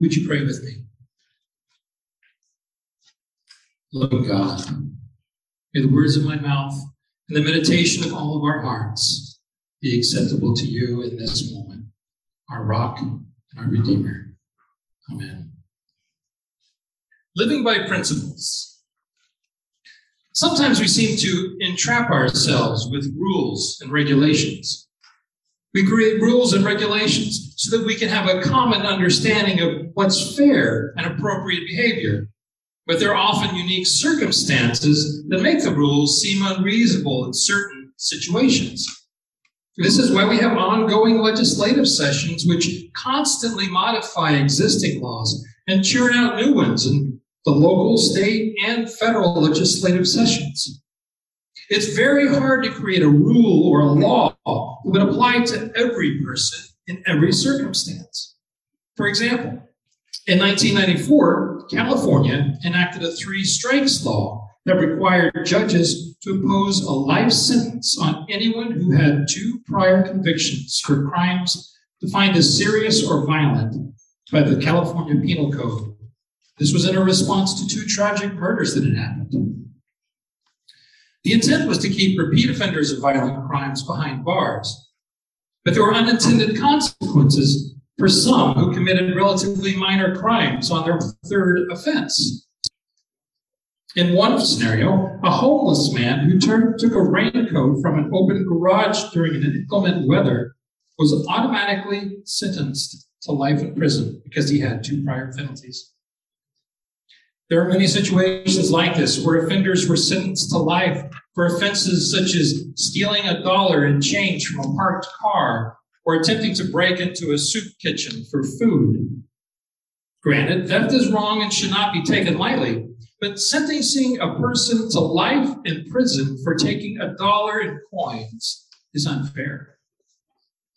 Would you pray with me? Lord God, may the words of my mouth and the meditation of all of our hearts be acceptable to you in this moment, our rock and our Redeemer. Amen. Living by principles. Sometimes we seem to entrap ourselves with rules and regulations. We create rules and regulations so that we can have a common understanding of what's fair and appropriate behavior. But there are often unique circumstances that make the rules seem unreasonable in certain situations. This is why we have ongoing legislative sessions which constantly modify existing laws and churn out new ones in the local, state, and federal legislative sessions. It's very hard to create a rule or a law that would apply to every person in every circumstance. For example, in 1994, California enacted a three strikes law that required judges to impose a life sentence on anyone who had two prior convictions for crimes defined as serious or violent by the California Penal Code. This was in a response to two tragic murders that had happened. The intent was to keep repeat offenders of violent crimes behind bars, but there were unintended consequences for some who committed relatively minor crimes on their third offense. In one scenario, a homeless man who turned, took a raincoat from an open garage during an inclement weather was automatically sentenced to life in prison because he had two prior penalties. There are many situations like this where offenders were sentenced to life for offenses such as stealing a dollar in change from a parked car or attempting to break into a soup kitchen for food. Granted, theft is wrong and should not be taken lightly, but sentencing a person to life in prison for taking a dollar in coins is unfair.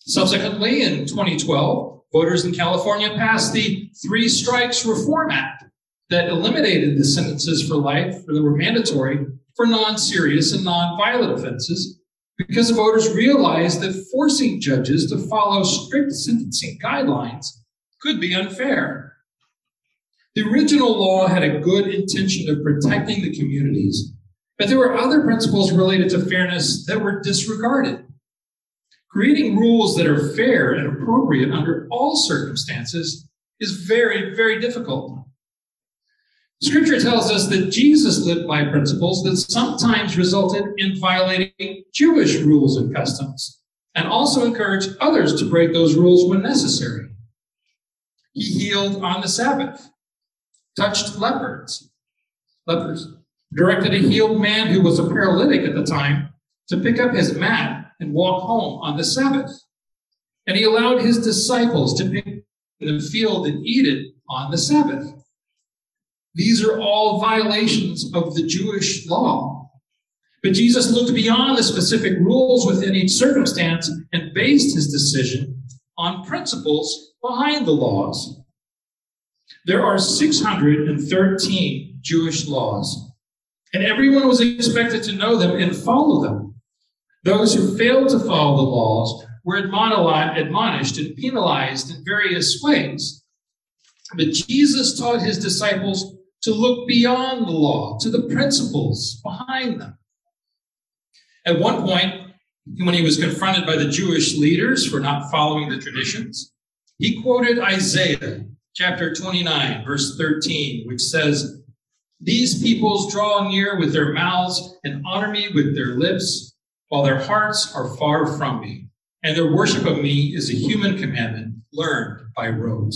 Subsequently, in 2012, voters in California passed the Three Strikes Reform Act that eliminated the sentences for life that were mandatory for non serious and non violent offenses because voters realized that forcing judges to follow strict sentencing guidelines could be unfair. The original law had a good intention of protecting the communities, but there were other principles related to fairness that were disregarded. Creating rules that are fair and appropriate under all circumstances is very, very difficult. Scripture tells us that Jesus lived by principles that sometimes resulted in violating Jewish rules and customs, and also encouraged others to break those rules when necessary. He healed on the Sabbath, touched lepers, lepers, directed a healed man who was a paralytic at the time to pick up his mat and walk home on the Sabbath. And he allowed his disciples to pick the field and eat it on the Sabbath. These are all violations of the Jewish law. But Jesus looked beyond the specific rules within each circumstance and based his decision on principles behind the laws. There are 613 Jewish laws, and everyone was expected to know them and follow them. Those who failed to follow the laws were admonished and penalized in various ways. But Jesus taught his disciples to look beyond the law, to the principles behind them. At one point, when he was confronted by the Jewish leaders for not following the traditions, he quoted Isaiah chapter 29, verse 13, which says, These peoples draw near with their mouths and honor me with their lips, while their hearts are far from me, and their worship of me is a human commandment learned by rote.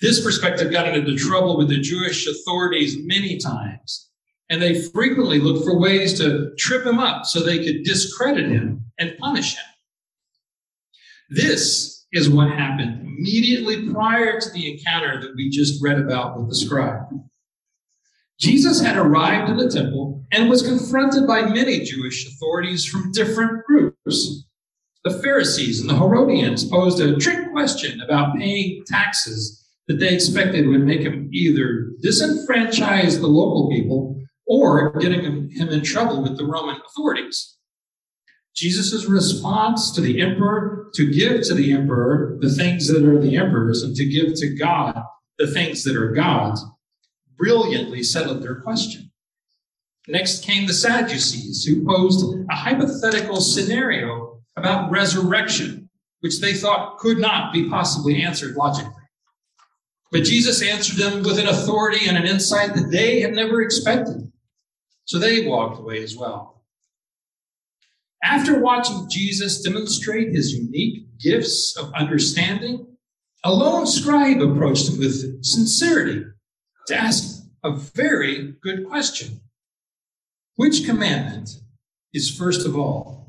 This perspective got into trouble with the Jewish authorities many times, and they frequently looked for ways to trip him up so they could discredit him and punish him. This is what happened immediately prior to the encounter that we just read about with the scribe. Jesus had arrived in the temple and was confronted by many Jewish authorities from different groups. The Pharisees and the Herodians posed a trick question about paying taxes that they expected would make him either disenfranchise the local people or getting him, in trouble with the Roman authorities. Jesus' response to the emperor to give to the emperor the things that are the emperor's and to give to God the things that are God's brilliantly settled their question. Next came the Sadducees, who posed a hypothetical scenario about resurrection, which they thought could not be possibly answered logically. But Jesus answered them with an authority and an insight that they had never expected. So they walked away as well. After watching Jesus demonstrate his unique gifts of understanding, a lone scribe approached him with sincerity to ask a very good question. Which commandment is first of all?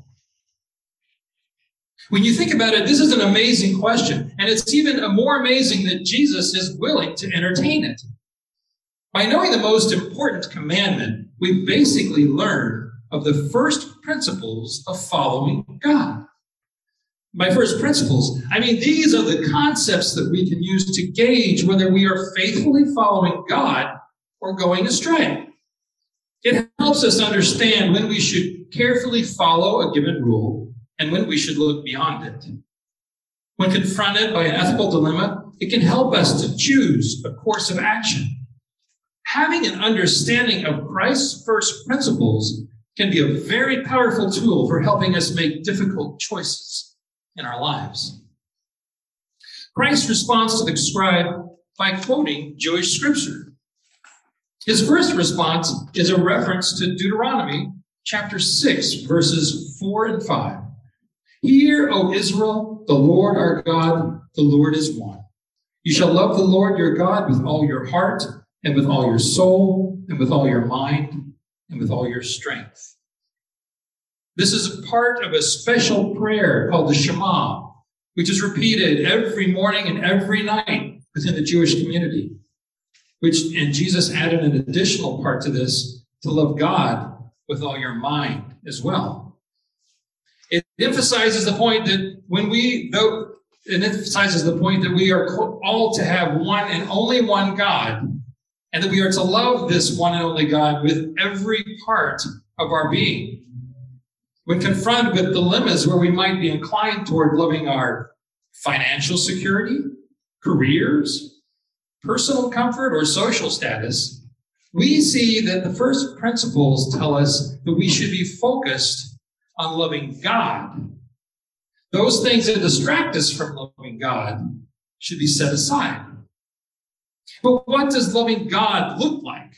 When you think about it, this is an amazing question, and it's even more amazing that Jesus is willing to entertain it. By knowing the most important commandment, we basically learn of the first principles of following God. By first principles, I mean these are the concepts that we can use to gauge whether we are faithfully following God or going astray. It helps us understand when we should carefully follow a given rule and when we should look beyond it. When confronted by an ethical dilemma, it can help us to choose a course of action. Having an understanding of Christ's first principles can be a very powerful tool for helping us make difficult choices in our lives. Christ responds to the scribe by quoting Jewish scripture. His first response is a reference to Deuteronomy chapter 6, verses 4 and 5. Hear, O Israel, the Lord our God, the Lord is one. You shall love the Lord your God with all your heart, and with all your soul, and with all your mind, and with all your strength. This is a part of a special prayer called the Shema, which is repeated every morning and every night within the Jewish community. Which and Jesus added an additional part to this to love God with all your mind as well. It emphasizes the point that when we though it emphasizes the point that we are all to have one and only one God and that we are to love this one and only God with every part of our being. When confronted with dilemmas where we might be inclined toward loving our financial security, careers, personal comfort, or social status, we see that the first principles tell us that we should be focused on loving God. Those things that distract us from loving God should be set aside. But what does loving God look like?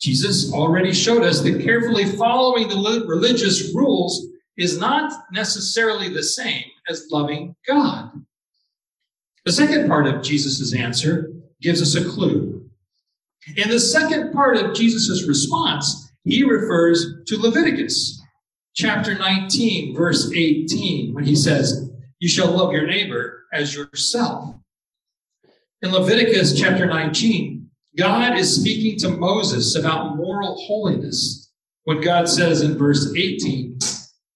Jesus already showed us that carefully following the religious rules is not necessarily the same as loving God. The second part of Jesus' answer gives us a clue. In the second part of Jesus' response, he refers to Leviticus chapter 19, verse 18, when he says, You shall love your neighbor as yourself. In Leviticus chapter 19, God is speaking to Moses about moral holiness when God says in verse 18,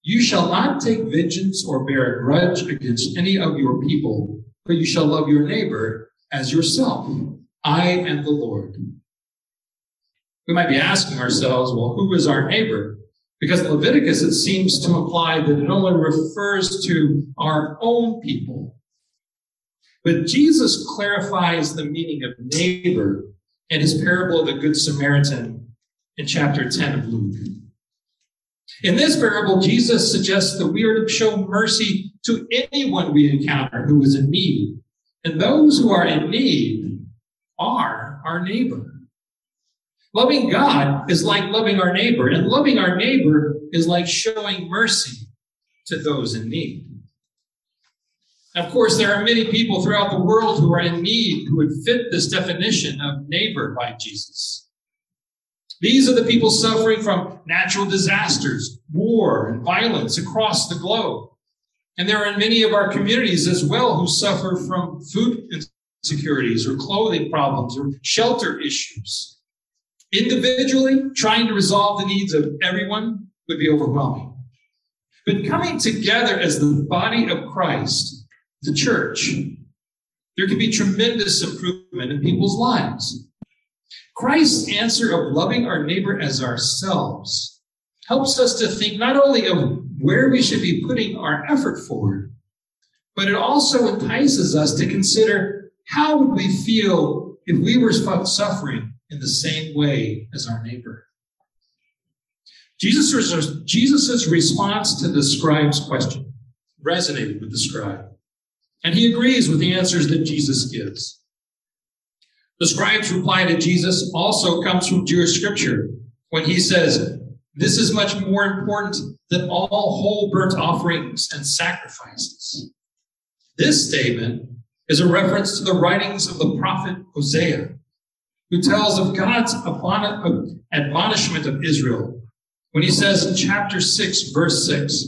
You shall not take vengeance or bear a grudge against any of your people, but you shall love your neighbor as yourself. I am the Lord. We might be asking ourselves, well, who is our neighbor? Because Leviticus, it seems to imply that it only refers to our own people. But Jesus clarifies the meaning of neighbor in his parable of the Good Samaritan in chapter 10 of Luke. In this parable, Jesus suggests that we are to show mercy to anyone we encounter who is in need. And those who are in need are our neighbor. Loving God is like loving our neighbor, and loving our neighbor is like showing mercy to those in need. Of course, there are many people throughout the world who are in need who would fit this definition of neighbor by Jesus. These are the people suffering from natural disasters, war, and violence across the globe. And there are many of our communities as well who suffer from food insecurities or clothing problems or shelter issues. Individually, trying to resolve the needs of everyone would be overwhelming. But coming together as the body of Christ the church, there can be tremendous improvement in people's lives. Christ's answer of loving our neighbor as ourselves helps us to think not only of where we should be putting our effort forward, but it also entices us to consider how would we feel if we were suffering in the same way as our neighbor. Jesus' Jesus's response to the scribe's question resonated with the scribe, and he agrees with the answers that Jesus gives. The scribe's reply to Jesus also comes from Jewish scripture when he says, This is much more important than all whole burnt offerings and sacrifices. This statement is a reference to the writings of the prophet Hosea, who tells of God's admonishment of Israel when he says in chapter 6, verse 6,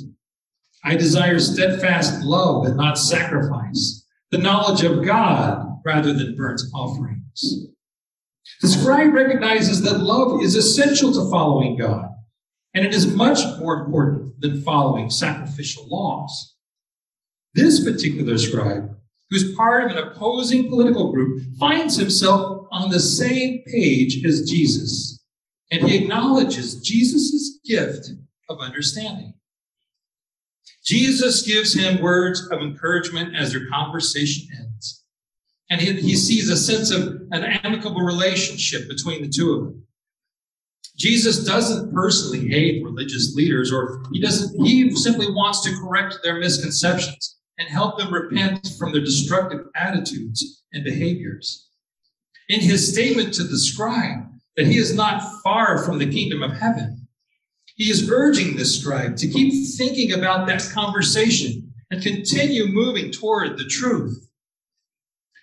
I desire steadfast love and not sacrifice, the knowledge of God rather than burnt offerings. The scribe recognizes that love is essential to following God, and it is much more important than following sacrificial laws. This particular scribe, who's part of an opposing political group, finds himself on the same page as Jesus and he acknowledges Jesus' gift of understanding. Jesus gives him words of encouragement as their conversation ends. And he, he sees a sense of an amicable relationship between the two of them. Jesus doesn't personally hate religious leaders, or he doesn't, he simply wants to correct their misconceptions and help them repent from their destructive attitudes and behaviors. In his statement to the scribe, that he is not far from the kingdom of heaven. He is urging this scribe to keep thinking about that conversation and continue moving toward the truth.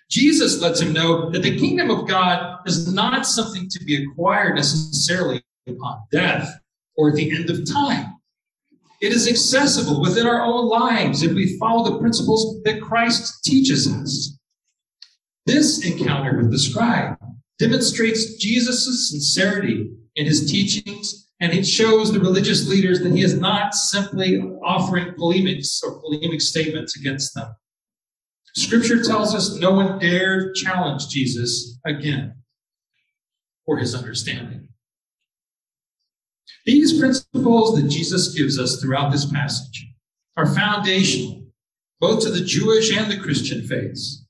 Jesus lets him know that the kingdom of God is not something to be acquired necessarily upon death or at the end of time. It is accessible within our own lives if we follow the principles that Christ teaches us. This encounter with the scribe demonstrates Jesus' sincerity in his teachings, and it shows the religious leaders that he is not simply offering polemics or polemic statements against them. Scripture tells us no one dared challenge Jesus again for his understanding. These principles that Jesus gives us throughout this passage are foundational both to the Jewish and the Christian faiths.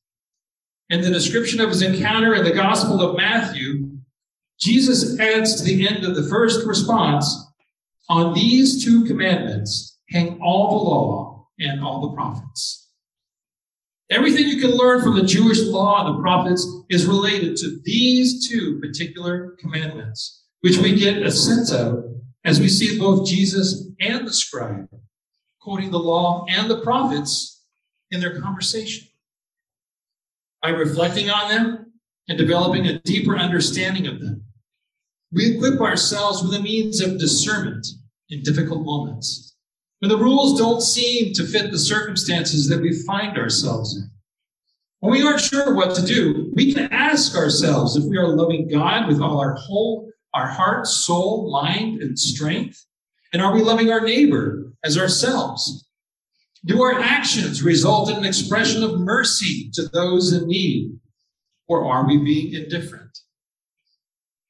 In the description of his encounter in the Gospel of Matthew, Jesus adds to the end of the first response On these two commandments hang all the law and all the prophets. Everything you can learn from the Jewish law and the prophets is related to these two particular commandments, which we get a sense of as we see both Jesus and the scribe quoting the law and the prophets in their conversation. By reflecting on them and developing a deeper understanding of them, we equip ourselves with a means of discernment in difficult moments. When the rules don't seem to fit the circumstances that we find ourselves in. When we aren't sure what to do, we can ask ourselves if we are loving God with all our whole, our heart, soul, mind, and strength. And are we loving our neighbor as ourselves? Do our actions result in an expression of mercy to those in need? Or are we being indifferent?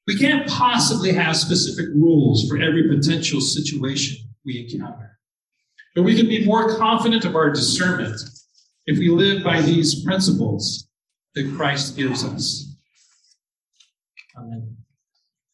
We can't possibly have specific rules for every potential situation we encounter. But we can be more confident of our discernment if we live by these principles that Christ gives us. Amen.